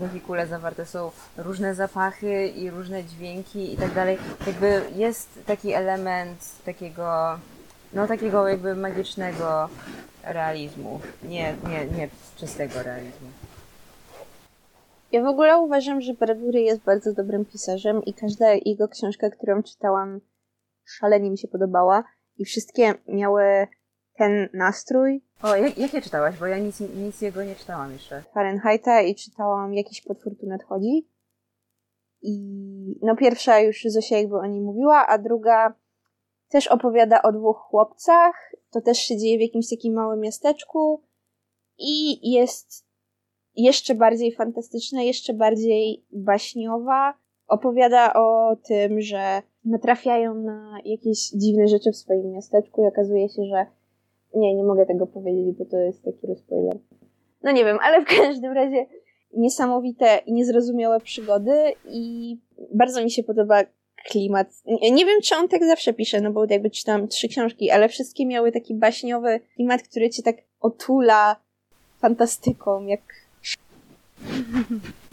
wehikule zawarte są różne zapachy i różne dźwięki i tak dalej. Jakby jest taki element takiego, no takiego jakby magicznego realizmu. Nie, nie, nie czystego realizmu. Ja w ogóle uważam, że Bradbury jest bardzo dobrym pisarzem i każda jego książka, którą czytałam, szalenie mi się podobała i wszystkie miały ten nastrój O, jak, jakie czytałaś? Bo ja nic, nic jego nie czytałam jeszcze. Fahrenheita i czytałam Jakiś potwór tu nadchodzi. I no pierwsza już Zosia jakby o niej mówiła, a druga też opowiada o dwóch chłopcach. To też się dzieje w jakimś takim małym miasteczku i jest jeszcze bardziej fantastyczna, jeszcze bardziej baśniowa. Opowiada o tym, że natrafiają na jakieś dziwne rzeczy w swoim miasteczku i okazuje się, że nie, nie mogę tego powiedzieć, bo to jest taki spoiler. No nie wiem, ale w każdym razie niesamowite i niezrozumiałe przygody i bardzo mi się podoba klimat. Nie, nie wiem, czy on tak zawsze pisze, no bo jakby czytałam trzy książki, ale wszystkie miały taki baśniowy klimat, który cię tak otula fantastyką, jak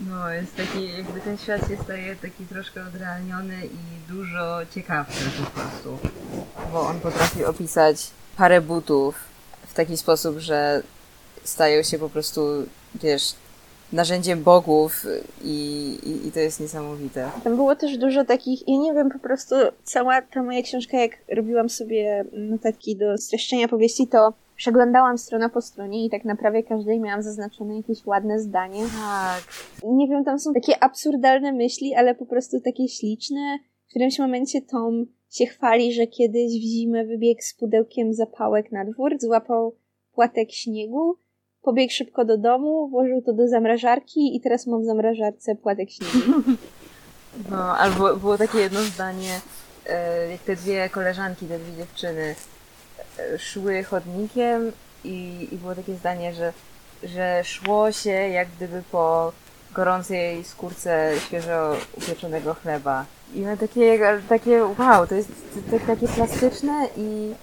No, jest taki, jakby ten świat się staje taki troszkę odrealniony i dużo ciekawszy po prostu. Bo on potrafi opisać parę butów w taki sposób, że stają się po prostu, wiesz, narzędziem bogów i, i, i to jest niesamowite. Tam było też dużo takich, ja nie wiem, po prostu cała ta moja książka, jak robiłam sobie notatki do streszczenia powieści, to przeglądałam stronę po stronie i tak na prawie każdej miałam zaznaczone jakieś ładne zdanie. Tak. Nie wiem, tam są takie absurdalne myśli, ale po prostu takie śliczne. którymś momencie Tom się chwali, że kiedyś w zimę wybiegł z pudełkiem zapałek na dwór, złapał płatek śniegu, pobiegł szybko do domu, włożył to do zamrażarki i teraz mam w zamrażarce płatek śniegu. <laughs> No, albo było takie jedno zdanie, e, jak te dwie koleżanki, te dwie dziewczyny e, szły chodnikiem i, i było takie zdanie, że, że szło się jak gdyby po gorącej skórce świeżo upieczonego chleba. I no takie, takie wow, to jest to, to, takie plastyczne i,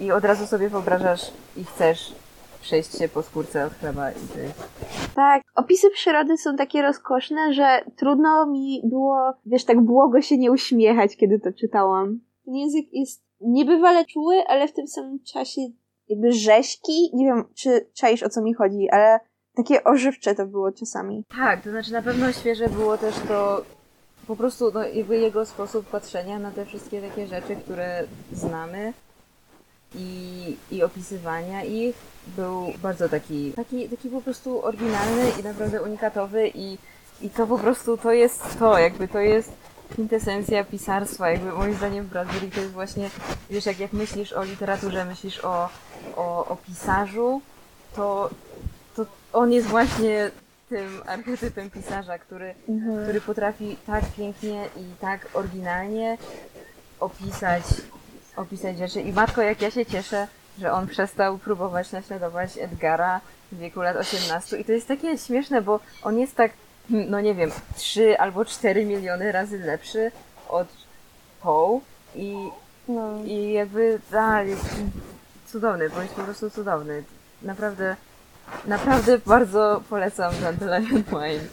i od razu sobie wyobrażasz i chcesz przejść się po skórce od chleba i jest... Tak, opisy przyrody są takie rozkoszne, że trudno mi było, wiesz, tak błogo się nie uśmiechać, kiedy to czytałam. Ten język jest niebywale czuły, ale w tym samym czasie jakby rzeźki. Nie wiem, czy czaisz o co mi chodzi, ale takie ożywcze to było czasami. Tak, to znaczy na pewno świeże było też to po prostu no, jakby jego sposób patrzenia na te wszystkie takie rzeczy, które znamy i, i opisywania ich był bardzo taki, taki, taki po prostu oryginalny i naprawdę unikatowy i, i to po prostu to jest to, jakby to jest kwintesencja pisarstwa, jakby moim zdaniem Bradbury to jest właśnie, wiesz, jak, jak myślisz o literaturze, myślisz o, o, o pisarzu, to, to on jest właśnie tym archetypem pisarza, który, mhm. który potrafi tak pięknie i tak oryginalnie opisać, opisać rzeczy. I matko, jak ja się cieszę, że on przestał próbować naśladować Edgara w wieku lat 18. I to jest takie śmieszne, bo on jest tak, no nie wiem, 3 albo 4 miliony razy lepszy od Poe i, no. i jakby, a, jest cudowny, bo jest po prostu cudowny. Naprawdę Naprawdę bardzo polecam Dandelion Wine.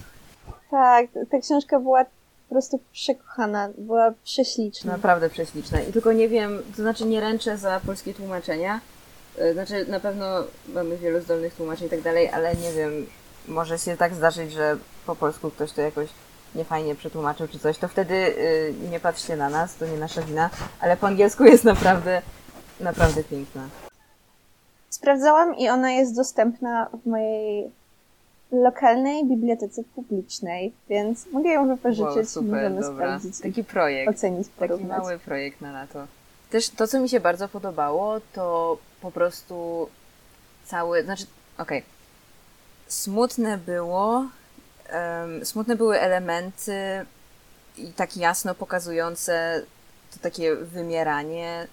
Tak, ta książka była po prostu przekochana, była prześliczna. Naprawdę prześliczna. I tylko nie wiem, to znaczy nie ręczę za polskie tłumaczenia. E, znaczy na pewno mamy wielu zdolnych tłumaczeń i tak dalej, ale nie wiem, może się tak zdarzyć, że po polsku ktoś to jakoś niefajnie przetłumaczył czy coś, to wtedy yy, nie patrzcie na nas, to nie nasza wina, ale po angielsku jest naprawdę, naprawdę piękna. Sprawdzałam i ona jest dostępna w mojej lokalnej bibliotece publicznej, więc mogę ją wypożyczyć. Wow, super, Możemy dobra. sprawdzić. Taki projekt. Ocenić, Taki mały projekt na lato. Też to, co mi się bardzo podobało, to po prostu cały, znaczy, okej, okay. smutne było, um, smutne były elementy i tak jasno pokazujące to takie wymieranie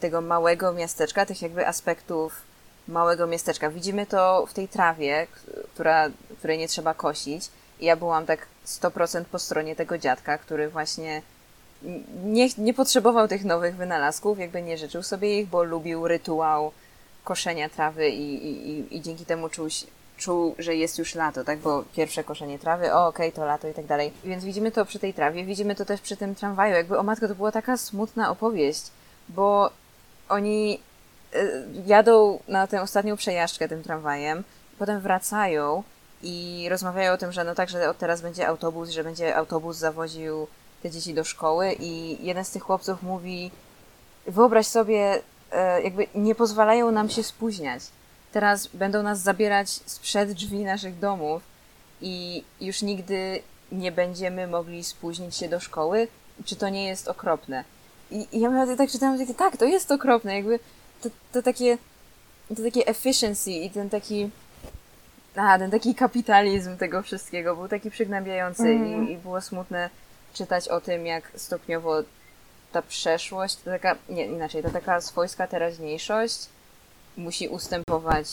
tego małego miasteczka, tych jakby aspektów małego miasteczka. Widzimy to w tej trawie, która, której nie trzeba kosić. I ja byłam tak 100% po stronie tego dziadka, który właśnie nie, nie potrzebował tych nowych wynalazków, jakby nie życzył sobie ich, bo lubił rytuał koszenia trawy i, i, i dzięki temu czuł, czuł, że jest już lato, tak? Bo pierwsze koszenie trawy, o okej, okay, to lato i tak dalej. Więc widzimy to przy tej trawie, widzimy to też przy tym tramwaju. Jakby, o matko, to była taka smutna opowieść, bo oni y, jadą na tę ostatnią przejażdżkę tym tramwajem, potem wracają i rozmawiają o tym, że no tak, że od teraz będzie autobus, że będzie autobus zawoził te dzieci do szkoły i jeden z tych chłopców mówi wyobraź sobie, e, jakby nie pozwalają nam się spóźniać. Teraz będą nas zabierać sprzed drzwi naszych domów i już nigdy nie będziemy mogli spóźnić się do szkoły. Czy to nie jest okropne? I, i ja miałam tak czytałam, takie, tak, to jest okropne, jakby to, to takie to takie efficiency i ten taki a, ten taki kapitalizm tego wszystkiego był taki przygnębiający mm. i, mhm. i było smutne czytać o tym, jak stopniowo ta przeszłość, to taka, nie, inaczej, to taka swojska teraźniejszość musi ustępować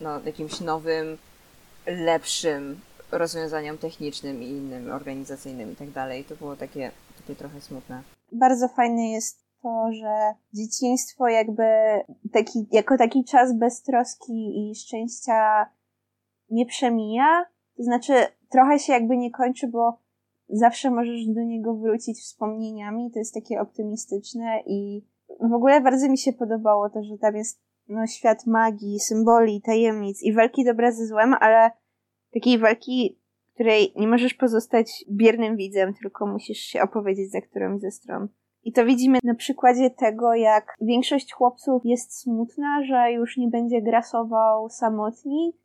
no, jakimś nowym, lepszym rozwiązaniom technicznym i innym, organizacyjnym i tak dalej. To było takie, takie trochę smutne bardzo fajne jest to, że dzieciństwo jakby taki, jako taki czas beztroski i szczęścia nie przemija. To znaczy, trochę się jakby nie kończy, bo zawsze możesz do niego wrócić wspomnieniami. To jest takie optymistyczne i w ogóle bardzo mi się podobało to, że tam jest no, świat magii, symboli, tajemnic i walki dobra ze złem, ale takiej walki której nie możesz pozostać biernym widzem, tylko musisz się opowiedzieć za którąś ze stron. I to widzimy na przykładzie tego, jak większość chłopców jest smutna, że już nie będzie grasował samotnik,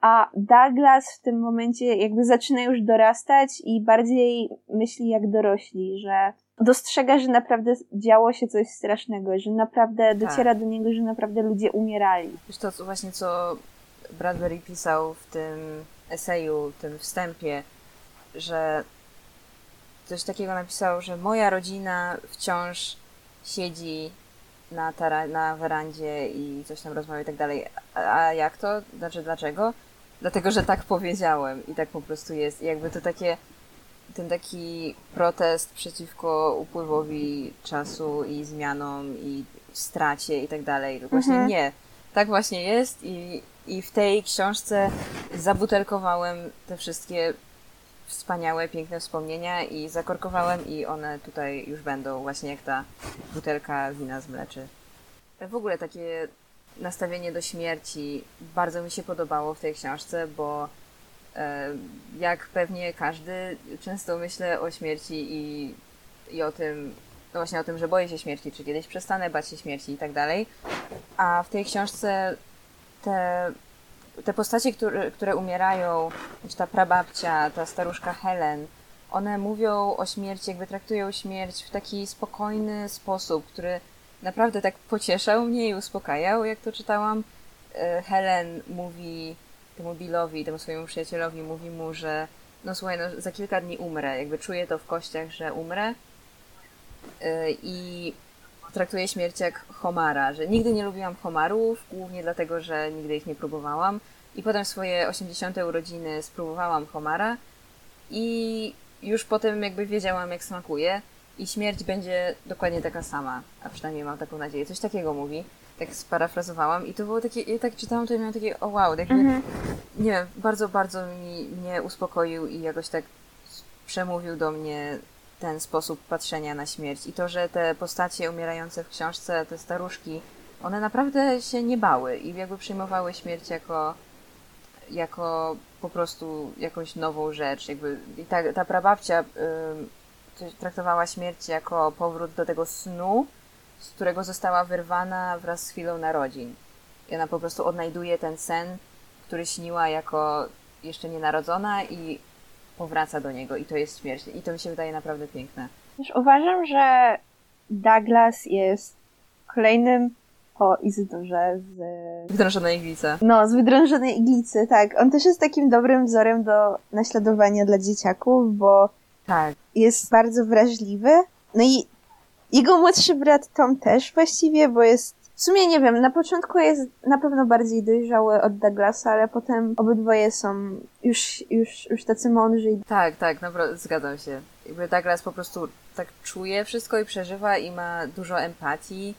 a Douglas w tym momencie jakby zaczyna już dorastać i bardziej myśli jak dorośli, że dostrzega, że naprawdę działo się coś strasznego, że naprawdę dociera do niego, że naprawdę ludzie umierali. Wiesz to co- właśnie, co Bradbury pisał w tym eseju, w tym wstępie, że coś takiego napisał, że moja rodzina wciąż siedzi na, tara- na werandzie i coś tam rozmawia i tak dalej. A, a jak to? Znaczy dlaczego? Dlatego, że tak powiedziałem i tak po prostu jest. I jakby to takie, ten taki protest przeciwko upływowi czasu i zmianom i stracie i tak dalej. Właśnie Mhm. nie. Tak właśnie jest i, i w tej książce zabutelkowałem te wszystkie wspaniałe, piękne wspomnienia i zakorkowałem i one tutaj już będą właśnie jak ta butelka wina z mleczy. W ogóle takie nastawienie do śmierci bardzo mi się podobało w tej książce, bo e, jak pewnie każdy, często myślę o śmierci i, i o tym, no właśnie o tym, że boję się śmierci, czy kiedyś przestanę bać się śmierci i tak dalej. A w tej książce te, te postacie, które, które umierają, czy ta prababcia, ta staruszka Helen, one mówią o śmierci, jakby traktują śmierć w taki spokojny sposób, który naprawdę tak pocieszał mnie i uspokajał, jak to czytałam. E, Helen mówi temu Billowi, temu swojemu przyjacielowi, mówi mu, że no słuchaj, no, za kilka dni umrę, jakby czuję to w kościach, że umrę E, i traktuje śmierć jak homara, że nigdy nie lubiłam homarów, głównie dlatego, że nigdy ich nie próbowałam i potem swoje 80. urodziny spróbowałam homara i już potem jakby wiedziałam, jak smakuje i śmierć będzie dokładnie taka sama, a przynajmniej mam taką nadzieję. Coś takiego mówi. Tak sparafrazowałam i to było takie, ja tak czytałam, to ja miałam takie, o wow, jakby, Mhm. nie wiem, bardzo, bardzo mi, mnie uspokoił i jakoś tak przemówił do mnie ten sposób patrzenia na śmierć. I to, że te postacie umierające w książce, te staruszki, one naprawdę się nie bały i jakby przyjmowały śmierć jako, jako po prostu jakąś nową rzecz. Jakby, I ta, ta prababcia traktowała śmierć jako powrót do tego snu, z którego została wyrwana wraz z chwilą narodzin. I ona po prostu odnajduje ten sen, który śniła jako jeszcze nienarodzona i powraca do niego i to jest śmierć. I to mi się wydaje naprawdę piękne. Też uważam, że Douglas jest kolejnym po Izydorze z... Wdrążona iglica. No, z wydrążonej iglicy, tak. On też jest takim dobrym wzorem do naśladowania dla dzieciaków, bo Tak. Jest bardzo wrażliwy. No i jego młodszy brat Tom też właściwie, bo jest w sumie nie wiem, na początku jest na pewno bardziej dojrzały od Douglasa, ale potem obydwoje są już, już, już tacy mądrzy i Tak, tak, naprawdę zgadzam się. Jakby Douglas po prostu tak czuje wszystko i przeżywa i ma dużo empatii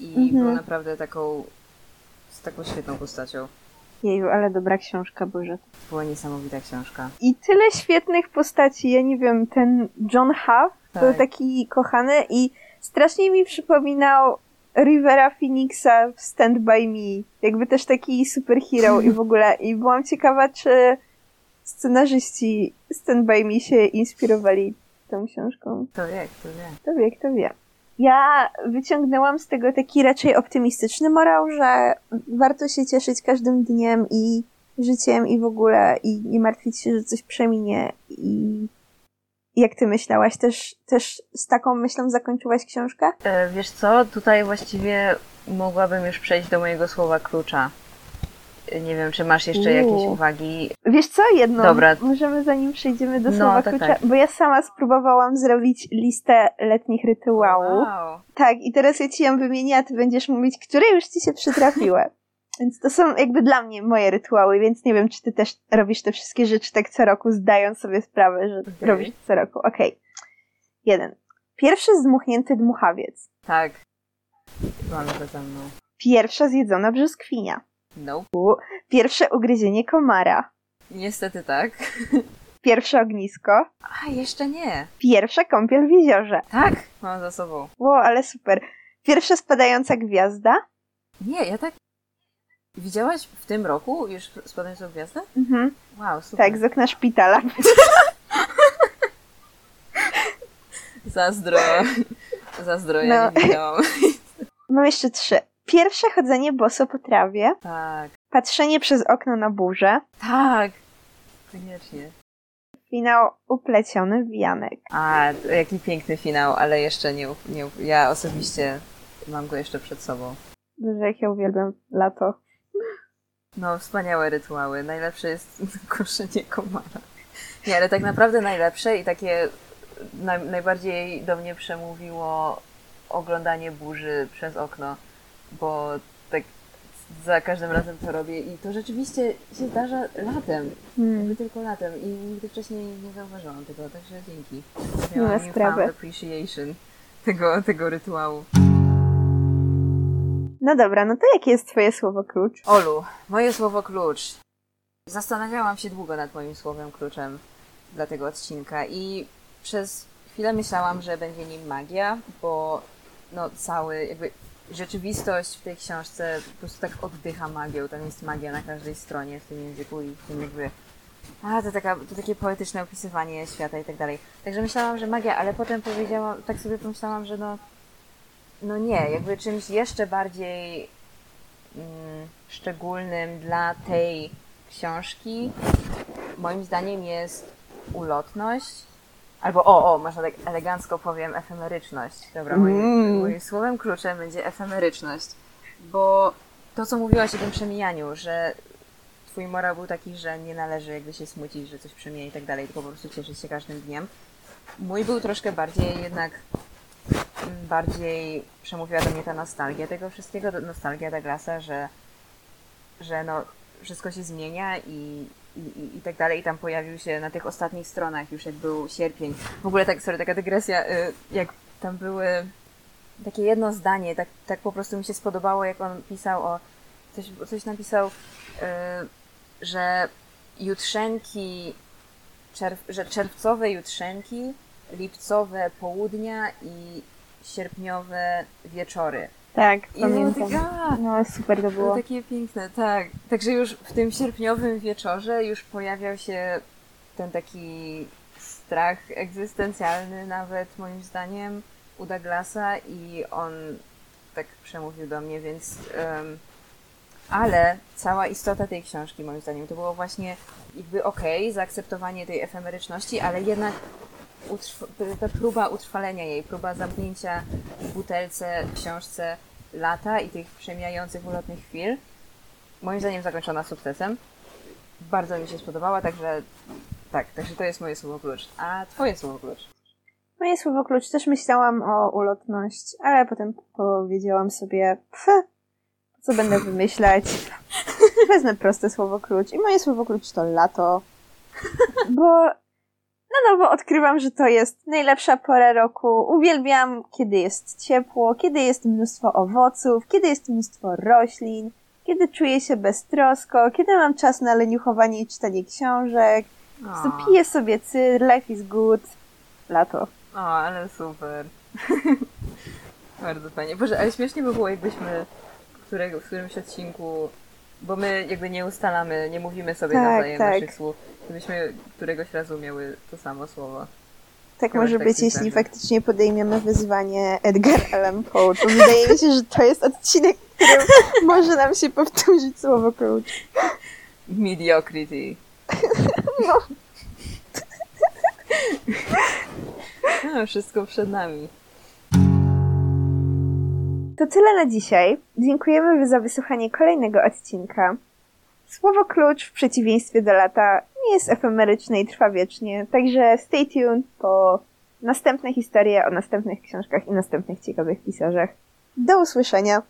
i Mhm. był naprawdę taką, z taką świetną postacią. Jeju, ale dobra książka, Boże. Była niesamowita książka. I tyle świetnych postaci, ja nie wiem, ten John Huff Tak. był taki kochany i strasznie mi przypominał Rivera Phoenixa w Stand By Me. Jakby też taki superhero i w ogóle. I byłam ciekawa, czy scenarzyści Stand By Me się inspirowali tą książką. To wie, to wie. Kto wie, kto wie. Ja wyciągnęłam z tego taki raczej optymistyczny morał, że warto się cieszyć każdym dniem i życiem i w ogóle i nie martwić się, że coś przeminie i jak ty myślałaś? Też, też z taką myślą zakończyłaś książkę? E, wiesz co, tutaj właściwie mogłabym już przejść do mojego słowa klucza. Nie wiem, czy masz jeszcze Uuu. jakieś uwagi. Wiesz co? Jedno. Dobra. Możemy zanim przejdziemy do No, słowa tak, klucza, tak. bo ja sama spróbowałam zrobić listę letnich rytuałów. Wow. Tak, i teraz ja ci ją wymienię, a ty będziesz mówić, które już ci się przytrafiły. <laughs> Więc to są jakby dla mnie moje rytuały, więc nie wiem, czy ty też robisz te wszystkie rzeczy tak co roku, zdając sobie sprawę, że Okej. robisz co roku. Okej. Jeden. Pierwszy zdmuchnięty dmuchawiec. Tak. Mamy to za mną. Pierwsza zjedzona brzoskwinia. Nope. Pierwsze ugryzienie komara. Niestety tak. Pierwsze ognisko. A, jeszcze nie. Pierwsza kąpiel w jeziorze. Tak, mam za sobą. Ło, ale super. Pierwsza spadająca gwiazda. Nie, ja tak... Widziałaś w tym roku już spadającą gwiazdę? Mhm. Wow, super. Tak, z okna szpitala. <laughs> Zazdro. Zazdro, ja No. nie widziałam. Mam jeszcze trzy. Pierwsze chodzenie boso po trawie. Tak. Patrzenie przez okno na burzę. Tak. Koniecznie. Finał upleciony w wianek. A, jaki piękny finał, ale jeszcze nie, nie. Ja osobiście mam go jeszcze przed sobą. Boże, jak ja uwielbiam lato. No, wspaniałe rytuały. Najlepsze jest <laughs> koszenie komara. Nie, ale tak naprawdę najlepsze i takie naj, najbardziej do mnie przemówiło oglądanie burzy przez okno, bo tak za każdym razem to robię i to rzeczywiście się zdarza latem. Hmm. Jakby tylko latem i nigdy wcześniej nie zauważyłam tego, także dzięki. Nie Miałam sprawy. newfound appreciation tego, tego rytuału. No dobra, no to jakie jest twoje słowo klucz? Olu, moje słowo klucz. Zastanawiałam się długo nad moim słowem kluczem dla tego odcinka i przez chwilę myślałam, że będzie nim magia, bo no cały jakby rzeczywistość w tej książce po prostu tak oddycha magią. Tam jest magia na każdej stronie w tym języku i w tym jakby a, to, taka, to takie poetyczne opisywanie świata i tak dalej. Także myślałam, że magia, ale potem powiedziałam, tak sobie pomyślałam, że no, no nie, jakby czymś jeszcze bardziej mm, szczególnym dla tej książki moim zdaniem jest ulotność. Albo o, o, tak elegancko powiem, efemeryczność. Dobra, moim, Mm. moim słowem kluczem będzie efemeryczność. Bo to, co mówiłaś o tym przemijaniu, że twój morał był taki, że nie należy jakby się smucić, że coś przemija i tak dalej, tylko po prostu cieszyć się każdym dniem. Mój był troszkę bardziej jednak mm, bardziej przemówiła do mnie ta nostalgia tego wszystkiego, nostalgia Douglasa, że, że no, wszystko się zmienia i, i, i, tak dalej. I tam pojawił się na tych ostatnich stronach, już jak był sierpień. W ogóle tak, sorry, taka dygresja, y, jak tam były takie jedno zdanie, tak, tak po prostu mi się spodobało, jak on pisał o, coś, coś napisał, y, że jutrzenki, czerw, że czerwcowe jutrzenki, lipcowe południa i sierpniowe wieczory. Tak, I było pamiętam. takie, a, No super to było było. takie piękne, tak. Także już w tym sierpniowym wieczorze już pojawiał się ten taki strach egzystencjalny nawet moim zdaniem u Douglasa i on tak przemówił do mnie, więc em, ale cała istota tej książki moim zdaniem to było właśnie jakby okej, zaakceptowanie tej efemeryczności, ale jednak ta próba utrwalenia jej, próba zamknięcia w butelce, w książce lata i tych przemijających ulotnych chwil, moim zdaniem zakończona sukcesem. Bardzo mi się spodobała, także tak, także to jest moje słowo klucz. A twoje słowo klucz? Moje słowo klucz też myślałam o ulotność, ale potem powiedziałam sobie, pf, po co będę wymyślać? <laughs> Wezmę proste słowo klucz i moje słowo klucz to lato, bo na nowo odkrywam, że to jest najlepsza pora roku. Uwielbiam, kiedy jest ciepło, kiedy jest mnóstwo owoców, kiedy jest mnóstwo roślin, kiedy czuję się beztrosko, kiedy mam czas na leniuchowanie i czytanie książek. Po piję sobie cyr, life is good, lato. o ale super. <laughs> Bardzo fajnie. Boże, ale śmiesznie by było, jakbyśmy którego, w którymś odcinku, bo my jakby nie ustalamy, nie mówimy sobie Tak, nawzajem tak. naszych słów, gdybyśmy któregoś razu miały to samo słowo. Tak Chyba może tak być, jeśli faktycznie podejmiemy wyzwanie Edgar Allan Poe. To wydaje mi się, że to jest odcinek, w którym może nam się powtórzyć słowo klucz. Mediocrity. <laughs> No. <laughs> No, wszystko przed nami. To tyle na dzisiaj. Dziękujemy za wysłuchanie kolejnego odcinka. Słowo klucz w przeciwieństwie do lata nie jest efemeryczne i trwa wiecznie, także stay tuned po następne historie o następnych książkach i następnych ciekawych pisarzach. Do usłyszenia!